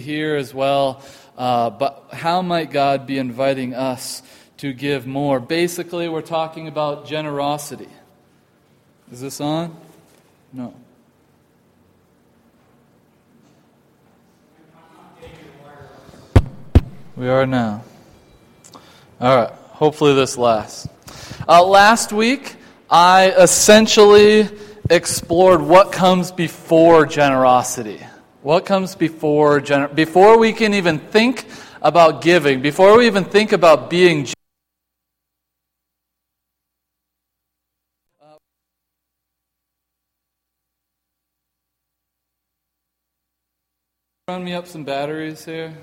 here as well. Uh, but how might God be inviting us to give more? Basically, we're talking about generosity. Is this on? No. We are now. All right. Hopefully, this lasts. Uh, last week, I essentially explored what comes before generosity. What comes before gener- before we can even think about giving, before we even think about being uh, Run me up some batteries here.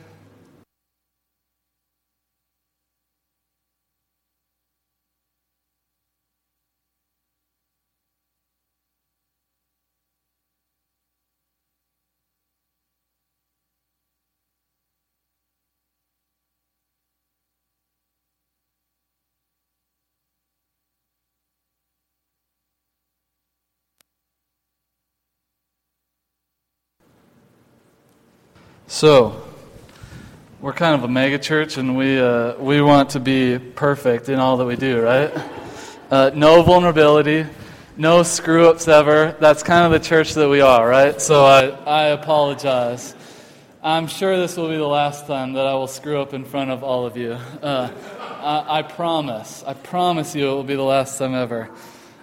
So, we're kind of a mega church, and we, uh, we want to be perfect in all that we do, right? Uh, no vulnerability, no screw ups ever. That's kind of the church that we are, right? So I, I apologize. I'm sure this will be the last time that I will screw up in front of all of you. Uh, I, I, promise. I promise you it will be the last time ever.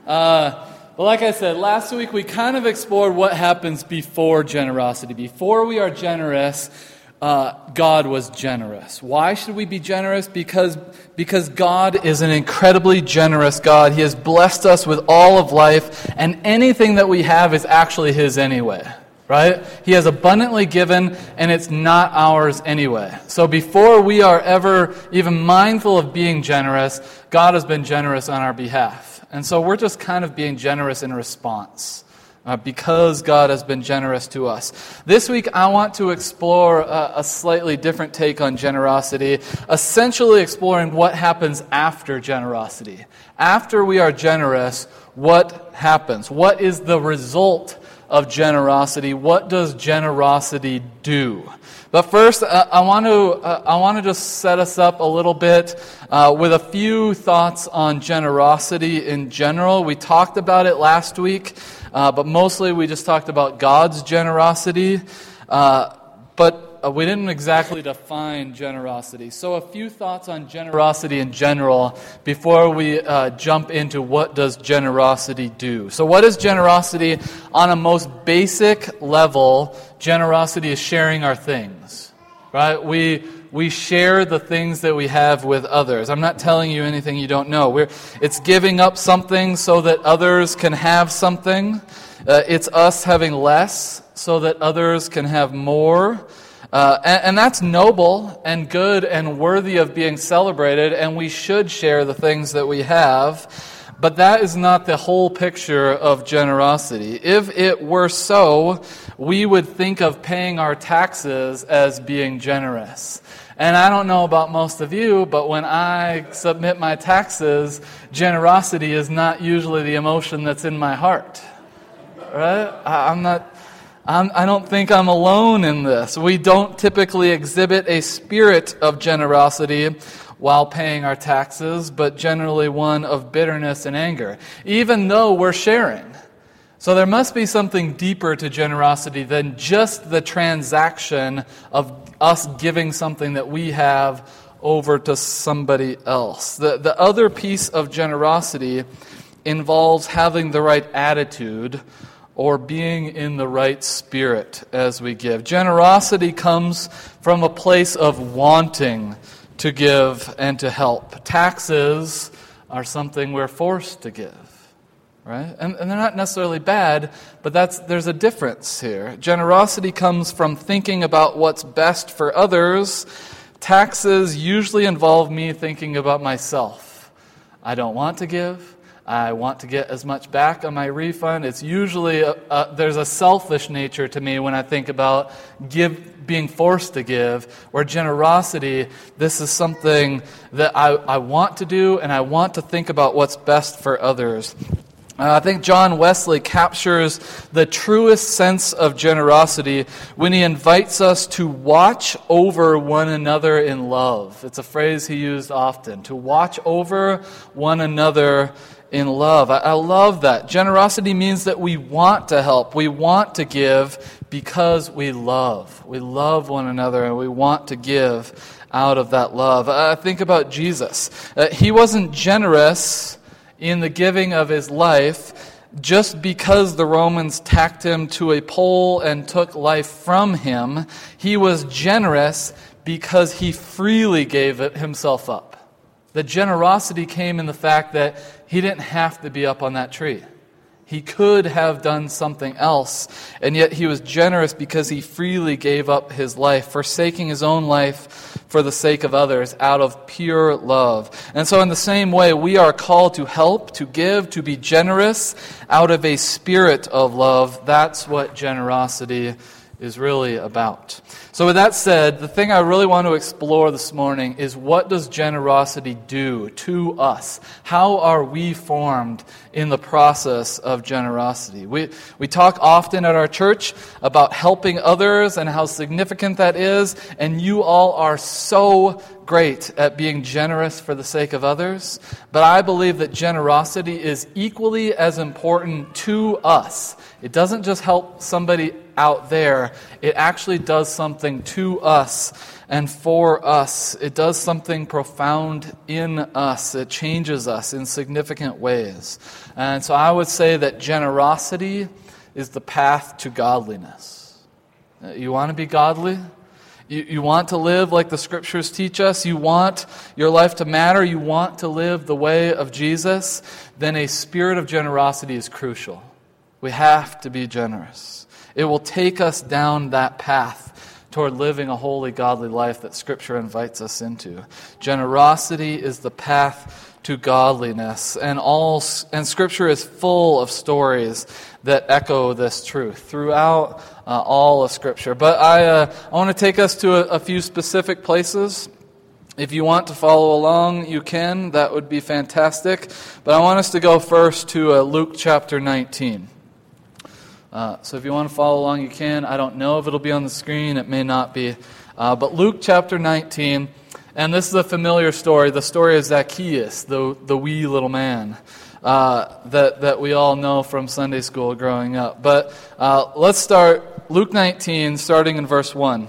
Uh, well, like I said, last week we kind of explored what happens before generosity. Before we are generous, uh, God was generous. Why should we be generous? Because, because God is an incredibly generous God. He has blessed us with all of life, and anything that we have is actually His anyway. Right? He has abundantly given, and it's not ours anyway. So before we are ever even mindful of being generous, God has been generous on our behalf. And so we're just kind of being generous in response. Uh, because God has been generous to us. This week, I want to explore a, a, slightly different take on generosity, essentially exploring what happens after generosity. After we are generous, what happens? What is the result of generosity? What does generosity do? But first, uh, I, want to, uh, I want to just set us up a little bit uh, with a few thoughts on generosity in general. We talked about it last week, uh, but mostly we just talked about God's generosity. Uh, but uh, we didn't exactly define generosity. So, a few thoughts on generosity in general before we uh, jump into what does generosity do. So, what is generosity on a most basic level? Generosity is sharing our things, right? We we share the things that we have with others. I'm not telling you anything you don't know. We're, it's giving up something so that others can have something. Uh, it's us having less so that others can have more. Uh, and, and, that's noble and good and worthy of being celebrated, and we should share the things that we have. But that is not the whole picture of generosity. If it were so, we would think of paying our taxes as being generous. And I don't know about most of you, but when I submit my taxes, generosity is not usually the emotion that's in my heart. Right? I'm not I'm, I do not think I'm alone in this. We don't typically exhibit a spirit of generosity while paying our taxes, but generally one of bitterness and anger, even though we're sharing. So there must be something deeper to generosity than just the transaction of us giving something that we have over to somebody else. The, the other piece of generosity involves having the right attitude or being in the right spirit as we give. Generosity comes from a place of wanting to give and to help. Taxes are something we're forced to give, right? And, and they're not necessarily bad, but that's, there's a difference here. Generosity comes from thinking about what's best for others. Taxes usually involve me thinking about myself. I don't want to give. I want to get as much back on my refund. It's usually, a, a, there's a selfish nature to me when I think about give, being forced to give, or generosity, this is something that I, I want to do and I want to think about what's best for others. Uh, I think John Wesley captures the truest sense of generosity when he invites us to watch over one another in love. It's a phrase he used often to watch over one another in love. I, I love that. Generosity means that we want to help, we want to give because we love. We love one another and we want to give out of that love. I think about Jesus. Uh, he wasn't generous in the giving of his life just because the Romans tacked him to a pole and took life from him. He was generous because he freely gave himself up. The generosity came in the fact that he didn't have to be up on that tree. He could have done something else, and yet he was generous because he freely gave up his life, forsaking his own life for the sake of others out of pure love. And so, in the same way, we are called to help, to give, to be generous out of a spirit of love. That's what generosity is really about. So, with that said, the thing I really want to explore this morning is what does generosity do to us? How are we formed in the process of generosity? We, we talk often at our church about helping others and how significant that is, and you all are so great at being generous for the sake of others. But I believe that generosity is equally as important to us. It doesn't just help somebody out there, it actually does something to us and for us. It does something profound in us. It changes us in significant ways. And so I would say that generosity is the path to godliness. Uh, you want to be godly? You, you want to live like the scriptures teach us? You want your life to matter? You want to live the way of Jesus? Then a spirit of generosity is crucial. We have to be generous. It will take us down that path toward living a holy, godly life that Scripture invites us into. Generosity is the path to godliness, and, all, and Scripture is full of stories that echo this truth throughout uh, all of Scripture. But I, uh, I want to take us to a, a few specific places. If you want to follow along, you can. That would be fantastic. But I want us to go first to uh, Luke chapter 19. Uh, so if you want to follow along, you can. I don't know if it'll be on the screen, it may not be. Uh, but Luke chapter 19, and this is a familiar story the story of Zacchaeus, the, the wee little man. Uh, that, that we all know from Sunday school growing up. But uh, let's start Luke 19, starting in verse 1.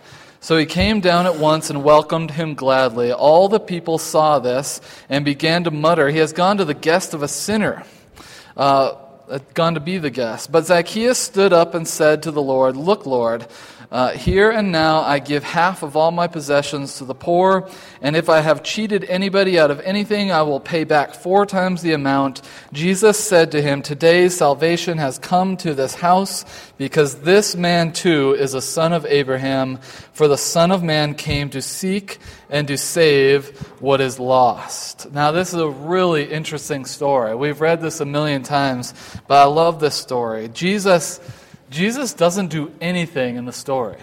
So he came down at once and welcomed him gladly. All the people saw this and began to mutter, He has gone to the guest of a sinner. Uh, gone to be the guest. But Zacchaeus stood up and said to the Lord, Look, Lord, uh, here and now I give half of all my possessions to the poor, and if I have cheated anybody out of anything, I will pay back four times the amount. Jesus said to him, Today salvation has come to this house, because this man too is a son of Abraham, for the Son of Man came to seek and to save what is lost. Now, this is a really interesting story. We've read this a million times, but I love this story. Jesus Jesus doesn't do anything in the story,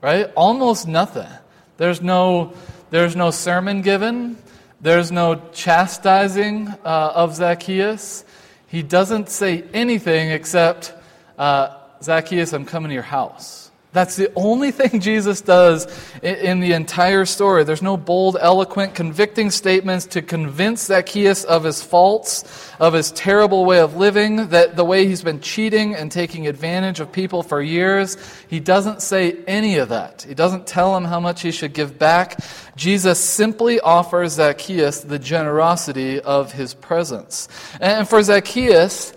right? Almost nothing. There's no, there's no sermon given, there's no chastising uh, of Zacchaeus. He doesn't say anything except, uh, Zacchaeus, I'm coming to your house. That's the only thing Jesus does in the entire story. There's no bold, eloquent, convicting statements to convince Zacchaeus of his faults, of his terrible way of living, that the way he's been cheating and taking advantage of people for years. He doesn't say any of that. He doesn't tell him how much he should give back. Jesus simply offers Zacchaeus the generosity of his presence. And for Zacchaeus,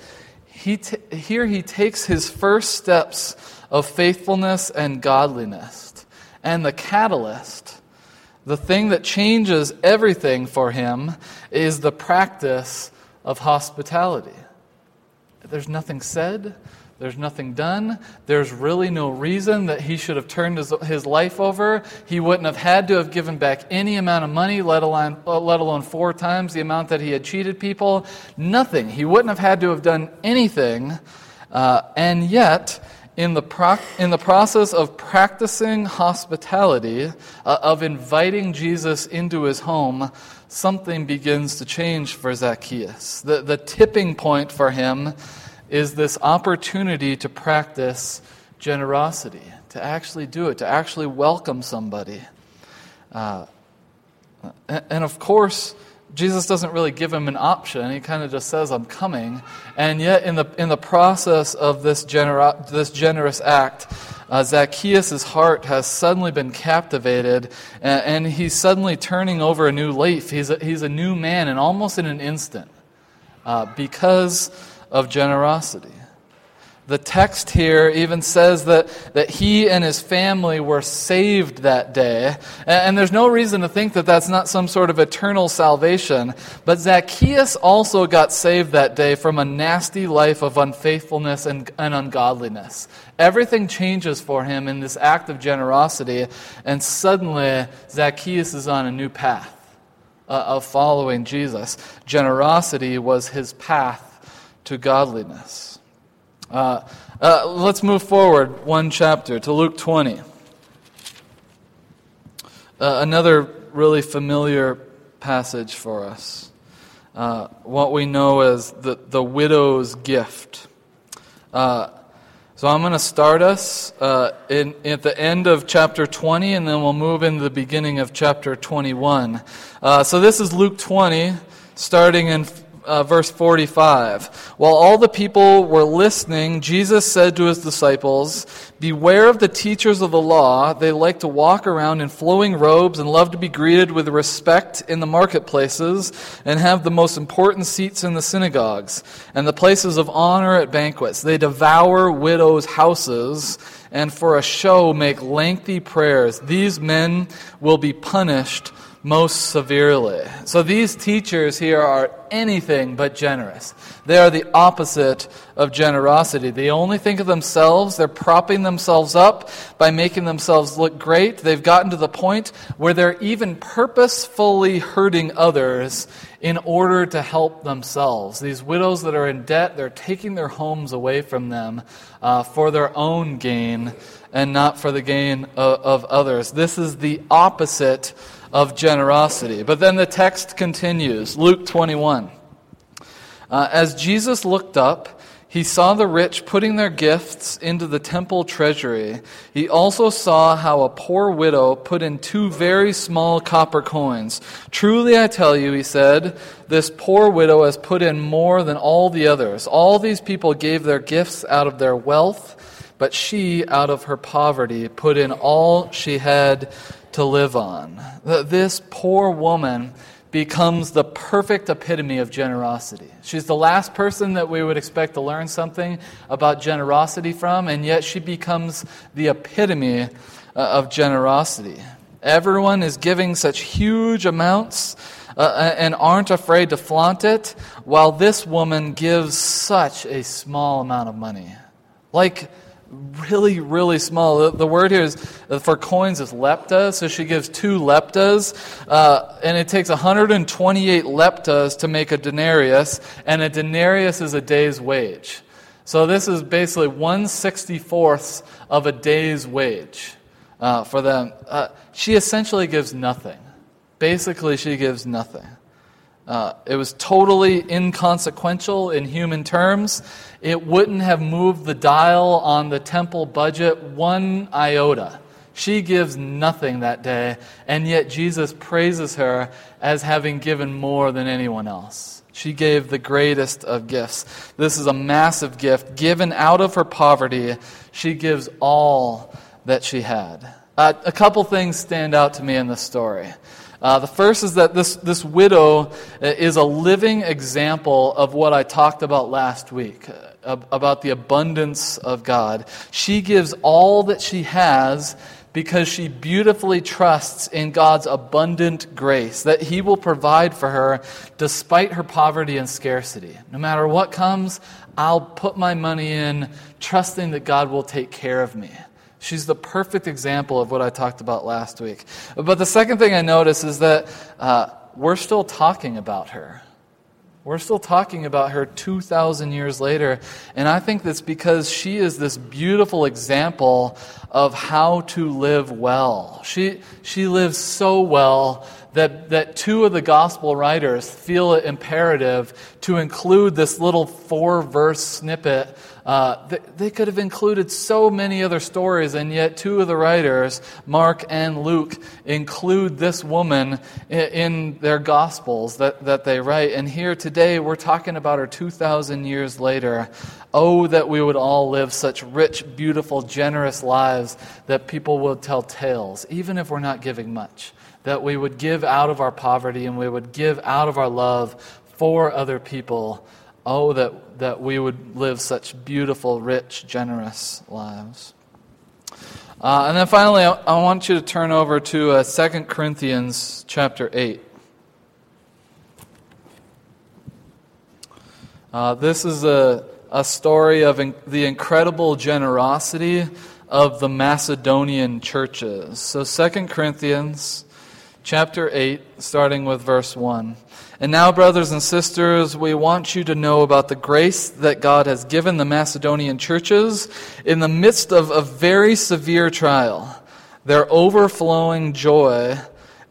he t- here he takes his first steps of faithfulness and godliness. And the catalyst, the thing that changes everything for him, is the practice of hospitality. there's nothing said, there's nothing done. There's really no reason that he should have turned his, his life over. He wouldn't have had to have given back any amount of money, let alone, let alone four times the amount that he had cheated people. Nothing. He wouldn't have had to have done anything. Uh, and yet, in the, pro- in the process of practicing hospitality, uh, of inviting Jesus into his home, something begins to change for Zacchaeus. The, the tipping point for him is this opportunity to practice generosity, to actually do it, to actually welcome somebody. Uh, and of course, Jesus doesn't really give him an option. He kind of just says, I'm coming. And yet, in the, in the process of this, genera- this generous act, uh, Zacchaeus' heart has suddenly been captivated, and, and, he's suddenly turning over a new leaf. He's a, he's a new man, and almost in an instant, uh, because of generosity. The text here even says that, that he and his family were saved that day. And, and, there's no reason to think that that's not some sort of eternal salvation. But Zacchaeus also got saved that day from a nasty life of unfaithfulness and, and ungodliness. Everything changes for him in this act of generosity, and suddenly Zacchaeus is on a new path uh, of following Jesus. Generosity was his path to godliness. Uh, uh, let's move forward one chapter to Luke 20. Uh, another really familiar passage for us. Uh, what we know as the, the widow's gift. Uh, so I'm going to start us uh, in, at the end of chapter 20, and then we'll move into the beginning of chapter 21. so this is Luke 20, starting in uh, verse 45. While all the people were listening, Jesus said to his disciples, Beware of the teachers of the law. They like to walk around in flowing robes and love to be greeted with respect in the marketplaces and have the most important seats in the synagogues and the places of honor at banquets. They devour widows' houses and for a show make lengthy prayers. These men will be punished most severely. So these teachers here are anything but generous. They are the opposite of generosity. They only think of themselves. They're propping themselves up by making themselves look great. They've gotten to the point where they're even purposefully hurting others in order to help themselves. These widows that are in debt, they're taking their homes away from them uh, for their own gain and not for the gain of, of others. This is the opposite of generosity. But then the text continues Luke 21. Uh, as Jesus looked up, he saw the rich putting their gifts into the temple treasury. He also saw how a poor widow put in two very small copper coins. Truly I tell you, he said, this poor widow has put in more than all the others. All these people gave their gifts out of their wealth, but she, out of her poverty, put in all she had to live on. This poor woman becomes the perfect epitome of generosity. She's the last person that we would expect to learn something about generosity from, and yet she becomes the epitome uh, of generosity. Everyone is giving such huge amounts uh, and aren't afraid to flaunt it, while this woman gives such a small amount of money. Like, really, really small. The, the, word here is uh, for coins is lepta, so she gives two leptas, uh, and it takes 128 leptas to make a denarius, and a denarius is a day's wage. So this is basically 164th of a day's wage uh, for them. Uh, she essentially gives nothing. Basically, she gives nothing. Uh, it was totally inconsequential in human terms. It wouldn't have moved the dial on the temple budget one iota. She gives nothing that day, and yet Jesus praises her as having given more than anyone else. She gave the greatest of gifts. This is a massive gift. Given out of her poverty, she gives all that she had. Uh, a couple things stand out to me in this story. Uh, the first is that this, this widow uh, is a living example of what I talked about last week uh, about the abundance of God. She gives all that she has because she beautifully trusts in God's abundant grace, that He will provide for her despite her poverty and scarcity. No matter what comes, I'll put my money in, trusting that God will take care of me. She's the perfect example of what I talked about last week. But the second thing I notice is that uh, we're still talking about her. We're still talking about her 2,000 years later. And I think that's because she is this beautiful example of how to live well. She, she lives so well that, that two of the gospel writers feel it imperative to include this little four verse snippet. Uh, they, they could have included so many other stories, and yet two of the writers, Mark and Luke, include this woman in, in their gospels that, that they write. And here today, we're talking about her 2,000 years later. Oh, that we would all live such rich, beautiful, generous lives that people would tell tales, even if we're not giving much that we would give out of our poverty and we would give out of our love for other people. Oh, that, that we would live such beautiful, rich, generous lives. Uh, and then finally, I, I, want you to turn over to uh, 2 Corinthians chapter 8. Uh, this is a, a story of in, the incredible generosity of the Macedonian churches. So, 2 Corinthians chapter 8, starting with verse 1. And now, brothers and sisters, we want you to know about the grace that God has given the Macedonian churches in the midst of a very severe trial. Their overflowing joy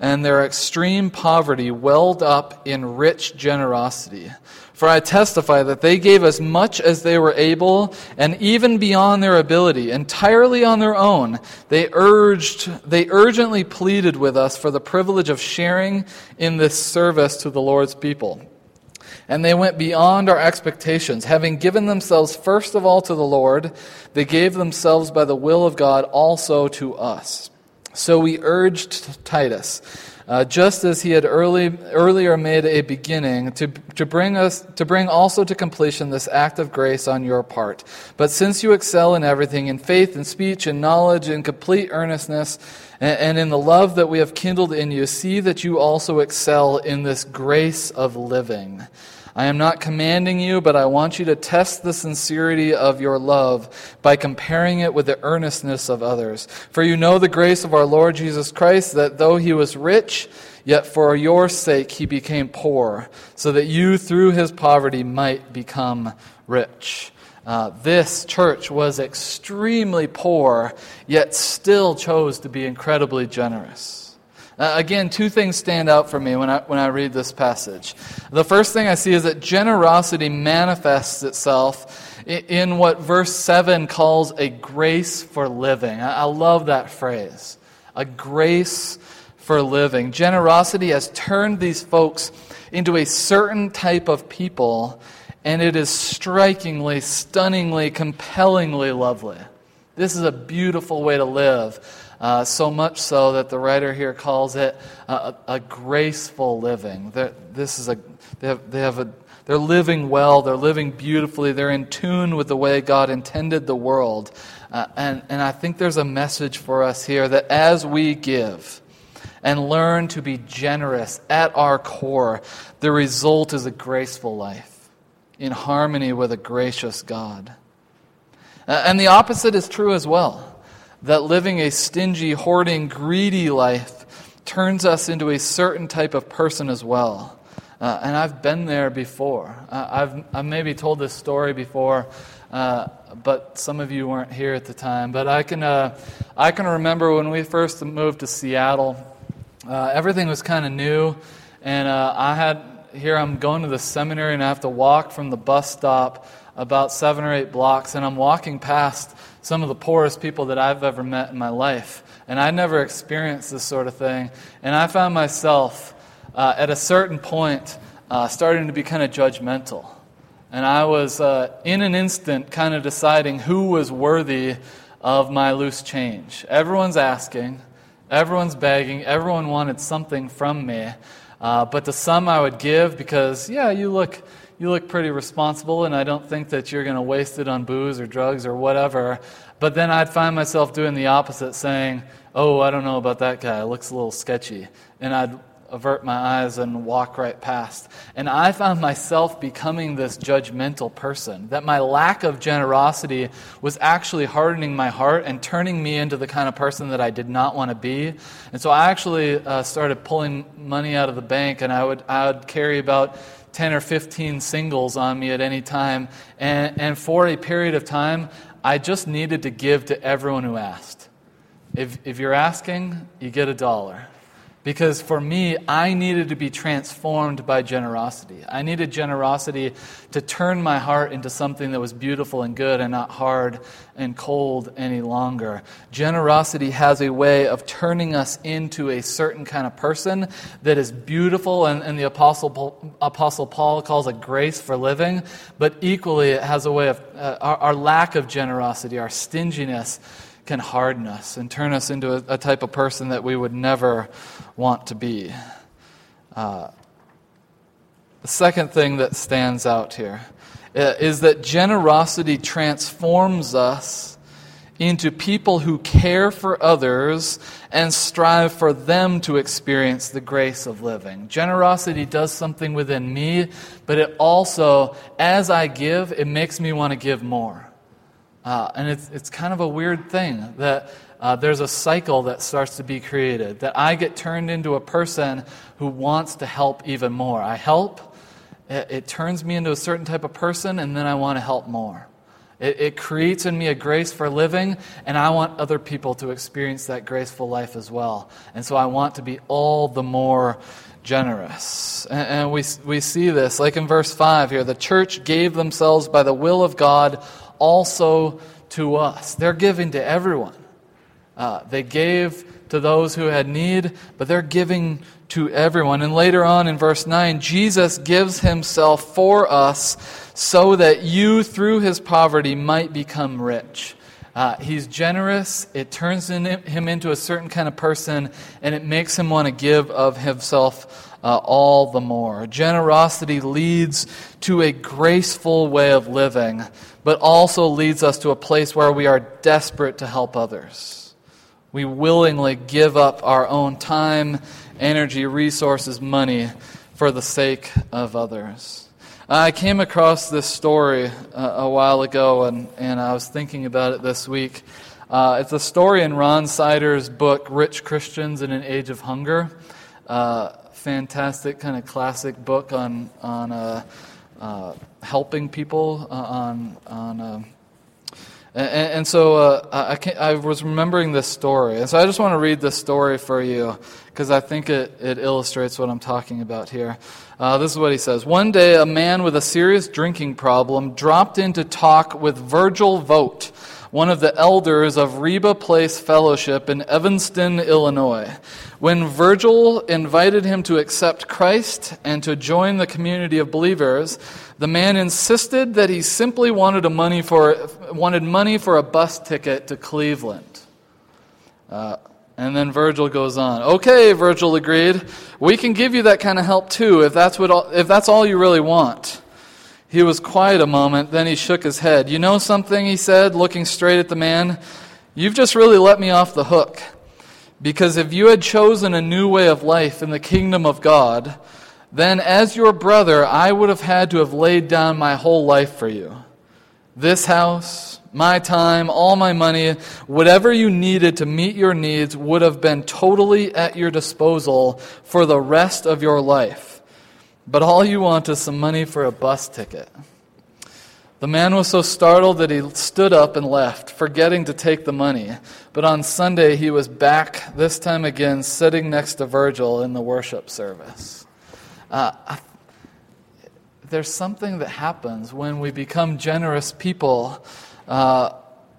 and their extreme poverty welled up in rich generosity. For I testify that they gave as much as they were able, and even beyond their ability, entirely on their own. They urged, they urgently pleaded with us for the privilege of sharing in this service to the Lord's people. And they went beyond our expectations. Having given themselves first of all to the Lord, they gave themselves by the will of God also to us. So we urged Titus uh, just as he had early, earlier made a beginning, to, to, bring us, to bring also to completion this act of grace on your part. But since you excel in everything, in faith, in speech, in knowledge, in complete earnestness, and, and in the love that we have kindled in you, see that you also excel in this grace of living. I am not commanding you, but I want you to test the sincerity of your love by comparing it with the earnestness of others. For you know the grace of our Lord Jesus Christ, that though he was rich, yet for your sake he became poor, so that you through his poverty might become rich. Uh, this church was extremely poor, yet still chose to be incredibly generous. Uh, again, two things stand out for me when I, when I read this passage. The first thing I see is that generosity manifests itself in, in what verse 7 calls a grace for living. I, I love that phrase. A grace for living. Generosity has turned these folks into a certain type of people, and it is strikingly, stunningly, compellingly lovely. This is a beautiful way to live. Uh, so much so that the writer here calls it a, a graceful living. They're, this is a, they have, they have a, they're living well, they're living beautifully, they're in tune with the way God intended the world. Uh, and, and I think there's a message for us here that as we give, and learn to be generous at our core, the result is a graceful life in harmony with a gracious God. Uh, and the opposite is true as well that living a stingy, hoarding, greedy life turns us into a certain type of person as well. Uh, and I've been there before. Uh, I've, I've maybe told this story before, uh, but some of you weren't here at the time. But I can, uh, I can remember when we first moved to Seattle, uh, everything was kind of new. And uh, I had, here I'm going to the seminary and I have to walk from the bus stop about seven or eight blocks. And I'm walking past some of the poorest people that I've ever met in my life. And I never experienced this sort of thing. And I found myself uh, at a certain point uh, starting to be kind of judgmental. And I was, uh, in an instant, kind of deciding who was worthy of my loose change. Everyone's asking, everyone's begging, everyone wanted something from me. Uh, but the sum I would give, because, yeah, you look you look pretty responsible, and I don't think that you're going to waste it on booze or drugs or whatever. But then I'd find myself doing the opposite, saying, oh, I don't know about that guy. It looks a little sketchy. And I'd avert my eyes and walk right past. And I found myself becoming this judgmental person, that my lack of generosity was actually hardening my heart and turning me into the kind of person that I did not want to be. And so I actually uh, started pulling money out of the bank, and I would, I would carry about 10 or 15 singles on me at any time. And, and for a period of time, I just needed to give to everyone who asked. If, if you're asking, you get a dollar. Because for me, I needed to be transformed by generosity. I needed generosity to turn my heart into something that was beautiful and good and not hard and cold any longer. Generosity has a way of turning us into a certain kind of person that is beautiful, and, and the Apostle, Apostle Paul calls it grace for living, but equally, it has a way of uh, our, our lack of generosity, our stinginess can harden us and turn us into a, a type of person that we would never want to be. Uh, the second thing that stands out here uh, that generosity transforms us into people who care for others and strive for them to experience the grace of living. Generosity does something within me, but it also, as I give, it makes me want to give more. Uh, and it's, it's kind of a weird thing that uh, there's a cycle that starts to be created, that I get turned into a person who wants to help even more. I help, it, it turns me into a certain type of person, and then I want to help more. It, it, creates in me a grace for living, and I want other people to experience that graceful life as well. And so I want to be all the more generous. And, and we, we see this, like in verse 5 here the church gave themselves by the will of God also to us. They're giving to everyone. Uh, they gave to those who had need, but they're giving to everyone. And later on in verse 9, Jesus gives himself for us so that you, through his poverty, might become rich. Uh, he's generous. It turns in him into a certain kind of person, and it makes him want to give of himself uh, all the more. Generosity leads to a graceful way of living, but also leads us to a place where we are desperate to help others. We willingly give up our own time, energy, resources, money for the sake of others. I came across this story uh, a while ago, and, and I was thinking about it this week. Uh, it's a story in Ron Sider's book, Rich Christians in an Age of Hunger. Uh, fantastic, kind of classic book on, on uh, uh, helping people, uh, on, on and, and, so uh, I, I, was remembering this story. And so I just want to read this story for you because I think it, it illustrates what I'm talking about here. Uh, this is what he says One day, a man with a serious drinking problem dropped in to talk with Virgil Vogt, one of the elders of Reba Place Fellowship in Evanston, Illinois. When Virgil invited him to accept Christ and to join the community of believers, the man insisted that he simply wanted, money, for, wanted money for a bus ticket to Cleveland. Uh, and then Virgil goes on. Okay, Virgil agreed. We can give you that kind of help too, if that's, what all, if that's all you really want. He was quiet a moment, then he shook his head. You know something, he said, looking straight at the man? You've just really let me off the hook. Because if you had chosen a new way of life in the kingdom of God, then as your brother, I would have had to have laid down my whole life for you. This house, my time, all my money, whatever you needed to meet your needs would have been totally at your disposal for the rest of your life. But all you want is some money for a bus ticket. The man was so startled that he stood up and left, forgetting to take the money. But on Sunday, he was back, this time again, sitting next to Virgil in the worship service. Uh, there's something that happens when we become generous people uh,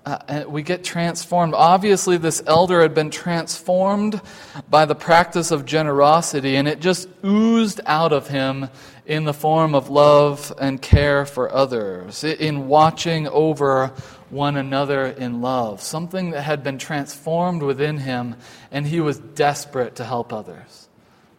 uh, we get transformed. Obviously, this elder had been transformed by the practice of generosity, and it just oozed out of him in the form of love and care for others, in watching over one another in love. Something that had been transformed within him, and he was desperate to help others.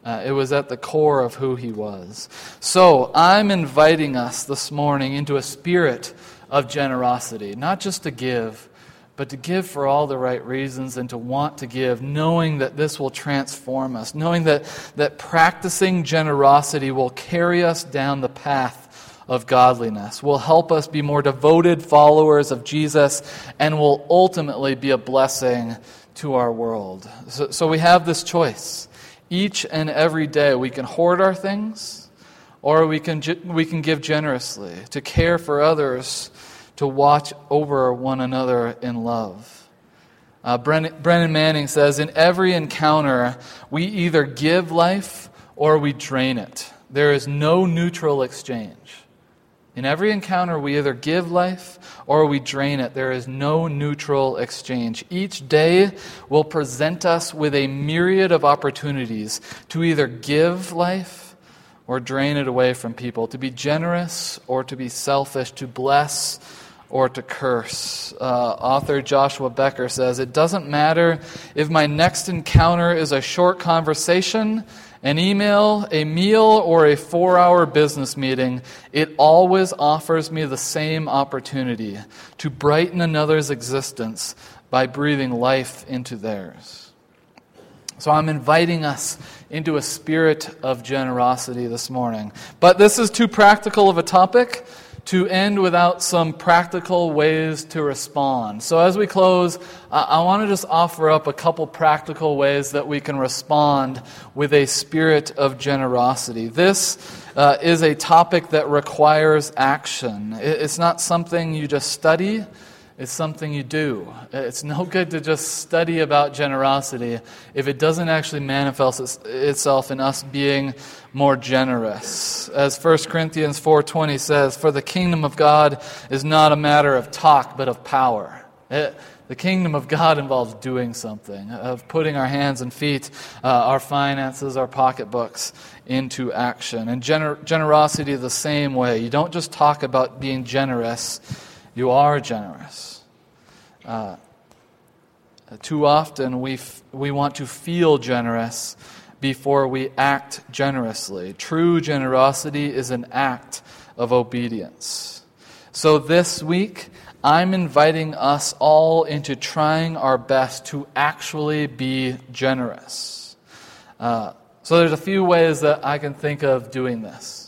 Uh, it was at the core of who he was. So, I'm inviting us this morning into a spirit of generosity, not just to give, but to give for all the right reasons and to want to give, knowing that this will transform us, knowing that, that practicing generosity will carry us down the path of godliness, will help us be more devoted followers of Jesus, and will ultimately be a blessing to our world. So, so we have this choice. Each and every day, we can hoard our things, or we can, we can give generously to care for others to watch over one another in love. Uh, Brennan, Manning says In every encounter, we either give life or we drain it. There is no neutral exchange. In every encounter, we either give life or we drain it. There is no neutral exchange. Each day will present us with a myriad of opportunities to either give life or drain it away from people, to be generous or to be selfish, to bless or to curse. Uh, author Joshua Becker says It doesn't matter if my next encounter is a short conversation, an email, a meal, or a four hour business meeting. It always offers me the same opportunity to brighten another's existence by breathing life into theirs. So I'm inviting us into a spirit of generosity this morning. But this is too practical of a topic to end without some practical ways to respond. So, as we close, I want to just offer up a couple practical ways that we can respond with a spirit of generosity. This uh, is a topic that requires action, it's not something you just study. It's something you do. It's no good to just study about generosity if it doesn't actually manifest itself in us being more generous. As 1 Corinthians 4:20 says, "For the kingdom of God is not a matter of talk but of power." It, the kingdom of God involves doing something, of putting our hands and feet, uh, our finances, our pocketbooks into action. And gener- generosity the same way. You don't just talk about being generous you are generous. Uh, too often we, f- we want to feel generous before we act generously. True generosity is an act of obedience. So this week, I'm inviting us all into trying our best to actually be generous. Uh, so there's a few ways that I can think of doing this.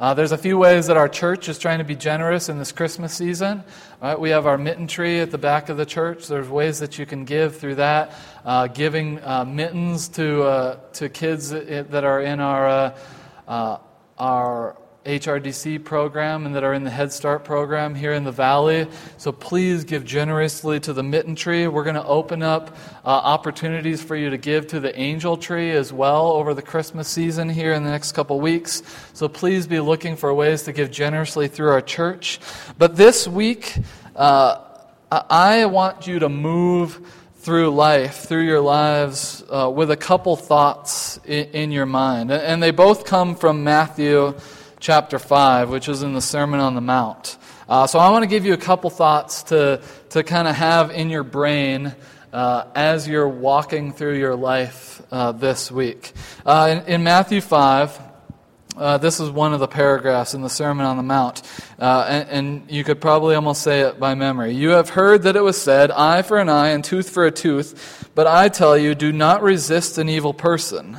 Uh, there's a few ways that our church is trying to be generous in this Christmas season. Right? We have our mitten tree at the back of the church. There's ways that you can give through that. Uh, giving uh, mittens to, uh, to kids that are in our, uh, uh, our HRDC program and that are in the Head Start program here in the Valley. So please give generously to the Mitten Tree. We're going to open up uh, opportunities for you to give to the Angel Tree as well over the Christmas season here in the next couple weeks. So please be looking for ways to give generously through our church. But this week, uh, I want you to move through life, through your lives, uh, with a couple thoughts in, in your mind. And they both come from Matthew chapter 5, which is in the Sermon on the Mount. Uh, so I want to give you a couple thoughts to, to kind of have in your brain uh, as you're walking through your life uh, this week. Uh, in, in, Matthew 5, uh, this is one of the paragraphs in the Sermon on the Mount, uh, and, and you could probably almost say it by memory. You have heard that it was said, eye for an eye and tooth for a tooth, but I tell you, do not resist an evil person.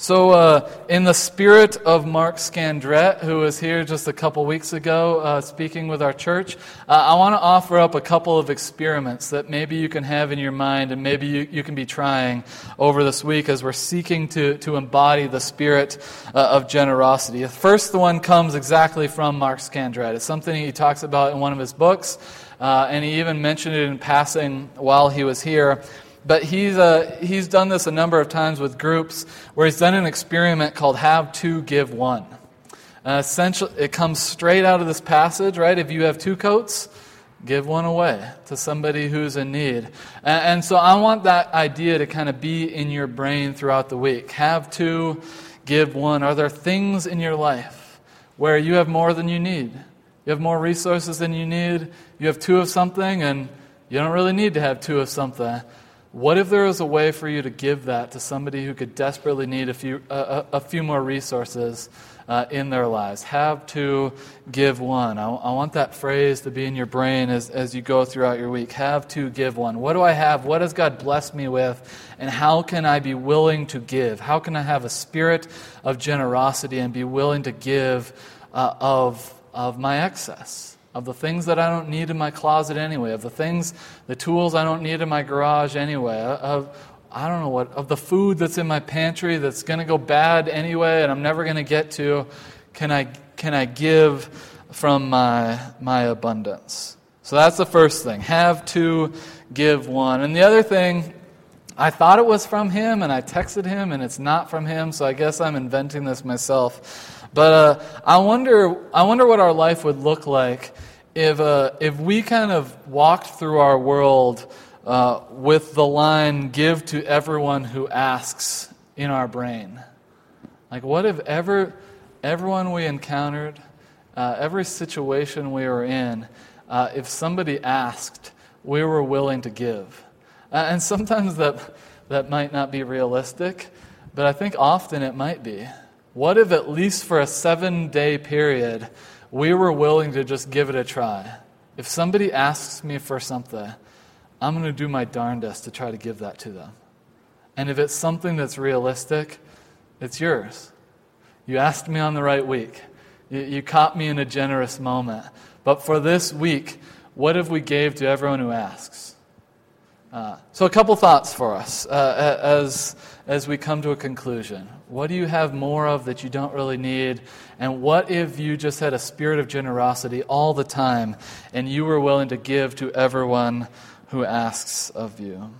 So, uh, in the spirit of Mark Scandrette, who was here just a couple weeks ago uh, speaking with our church, uh, I want to offer up a couple of experiments that maybe you can have in your mind and maybe you, you can be trying over this week as we're seeking to, to embody the spirit uh, of generosity. The first one comes exactly from Mark Scandrette. It's something he talks about in one of his books, uh, and he even mentioned it in passing while he was here. But he's, uh, he's done this a number of times with groups where he's done an experiment called Have Two, Give One. Uh, essentially, it comes straight out of this passage, right? If you have two coats, give one away to somebody who's in need. And, and so I want that idea to kind of be in your brain throughout the week. Have two, give one. Are there things in your life where you have more than you need. You have more resources than you need. You have two of something, and you don't really need to have two of something. What if there was a way for you to give that to somebody who could desperately need a few, a, a few more resources uh, in their lives? Have to give one. I, I, want that phrase to be in your brain as, as you go throughout your week. Have to give one. What do I have? What has God blessed me with? And how can I be willing to give? How can I have a spirit of generosity and be willing to give uh, of, of my excess? Of the things that I don't need in my closet anyway, of the things, the tools I don't need in my garage anyway, of, I don't know what, of the food that's in my pantry that's going to go bad anyway and I'm never going to get to, can I, can I give from my, my abundance? So that's the first thing. Have to give one. And the other thing, I thought it was from him and I texted him and it's not from him, so I guess I'm inventing this myself. But uh, I, wonder, I wonder what our life would look like if, uh, if we kind of walked through our world uh, with the line, give to everyone who asks in our brain. Like, what if ever, everyone we encountered, uh, every situation we were in, uh, if somebody asked, we were willing to give? And sometimes that, that might not be realistic, but I think often it might be. What if, at least for a seven day period, we were willing to just give it a try? If somebody asks me for something, I'm going to do my darndest to try to give that to them. And if it's something that's realistic, it's yours. You asked me on the right week. You, you caught me in a generous moment. But for this week, what have we gave to everyone who asks? Uh, so, a couple thoughts for us uh, as, as we come to a conclusion. What do you have more of that you don't really need? And what if you just had a spirit of generosity all the time and you were willing to give to everyone who asks of you?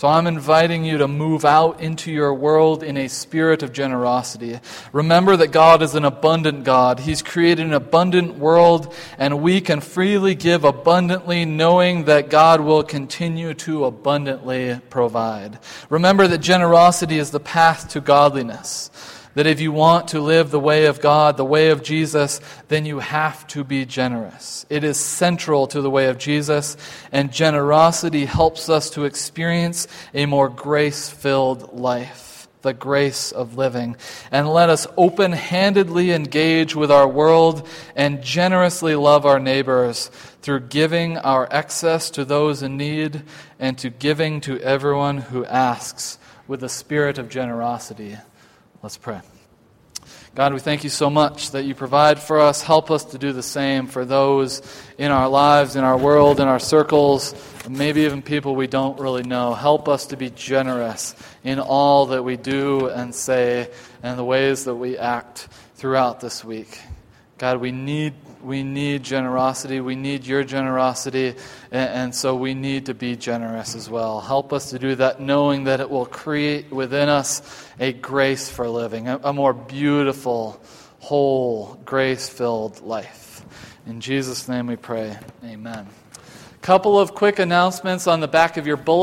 So I'm inviting you to move out into your world in a spirit of generosity. Remember that God is an abundant God. He's created an abundant world, and we can freely give abundantly, knowing that God will continue to abundantly provide. Remember that generosity is the path to godliness. That if you want to live the way of God, the way of Jesus, then you have to be generous. It is central to the way of Jesus, and generosity helps us to experience a more grace filled life, the grace of living. And let us open handedly engage with our world and generously love our neighbors through giving our excess to those in need and to giving to everyone who asks with a spirit of generosity. Let's pray. God, we thank you so much that you provide for us. Help us to do the same for those in our lives, in our world, in our circles, maybe even people we don't really know. Help us to be generous in all that we do and say and the ways that we act throughout this week. God, we need we need generosity. We need your generosity. And, so we need to be generous as well. Help us to do that, knowing that it will create within us a grace for living, a, a more beautiful, whole, grace filled life. In Jesus' name we pray. Amen. Couple of quick announcements on the back of your bulletin.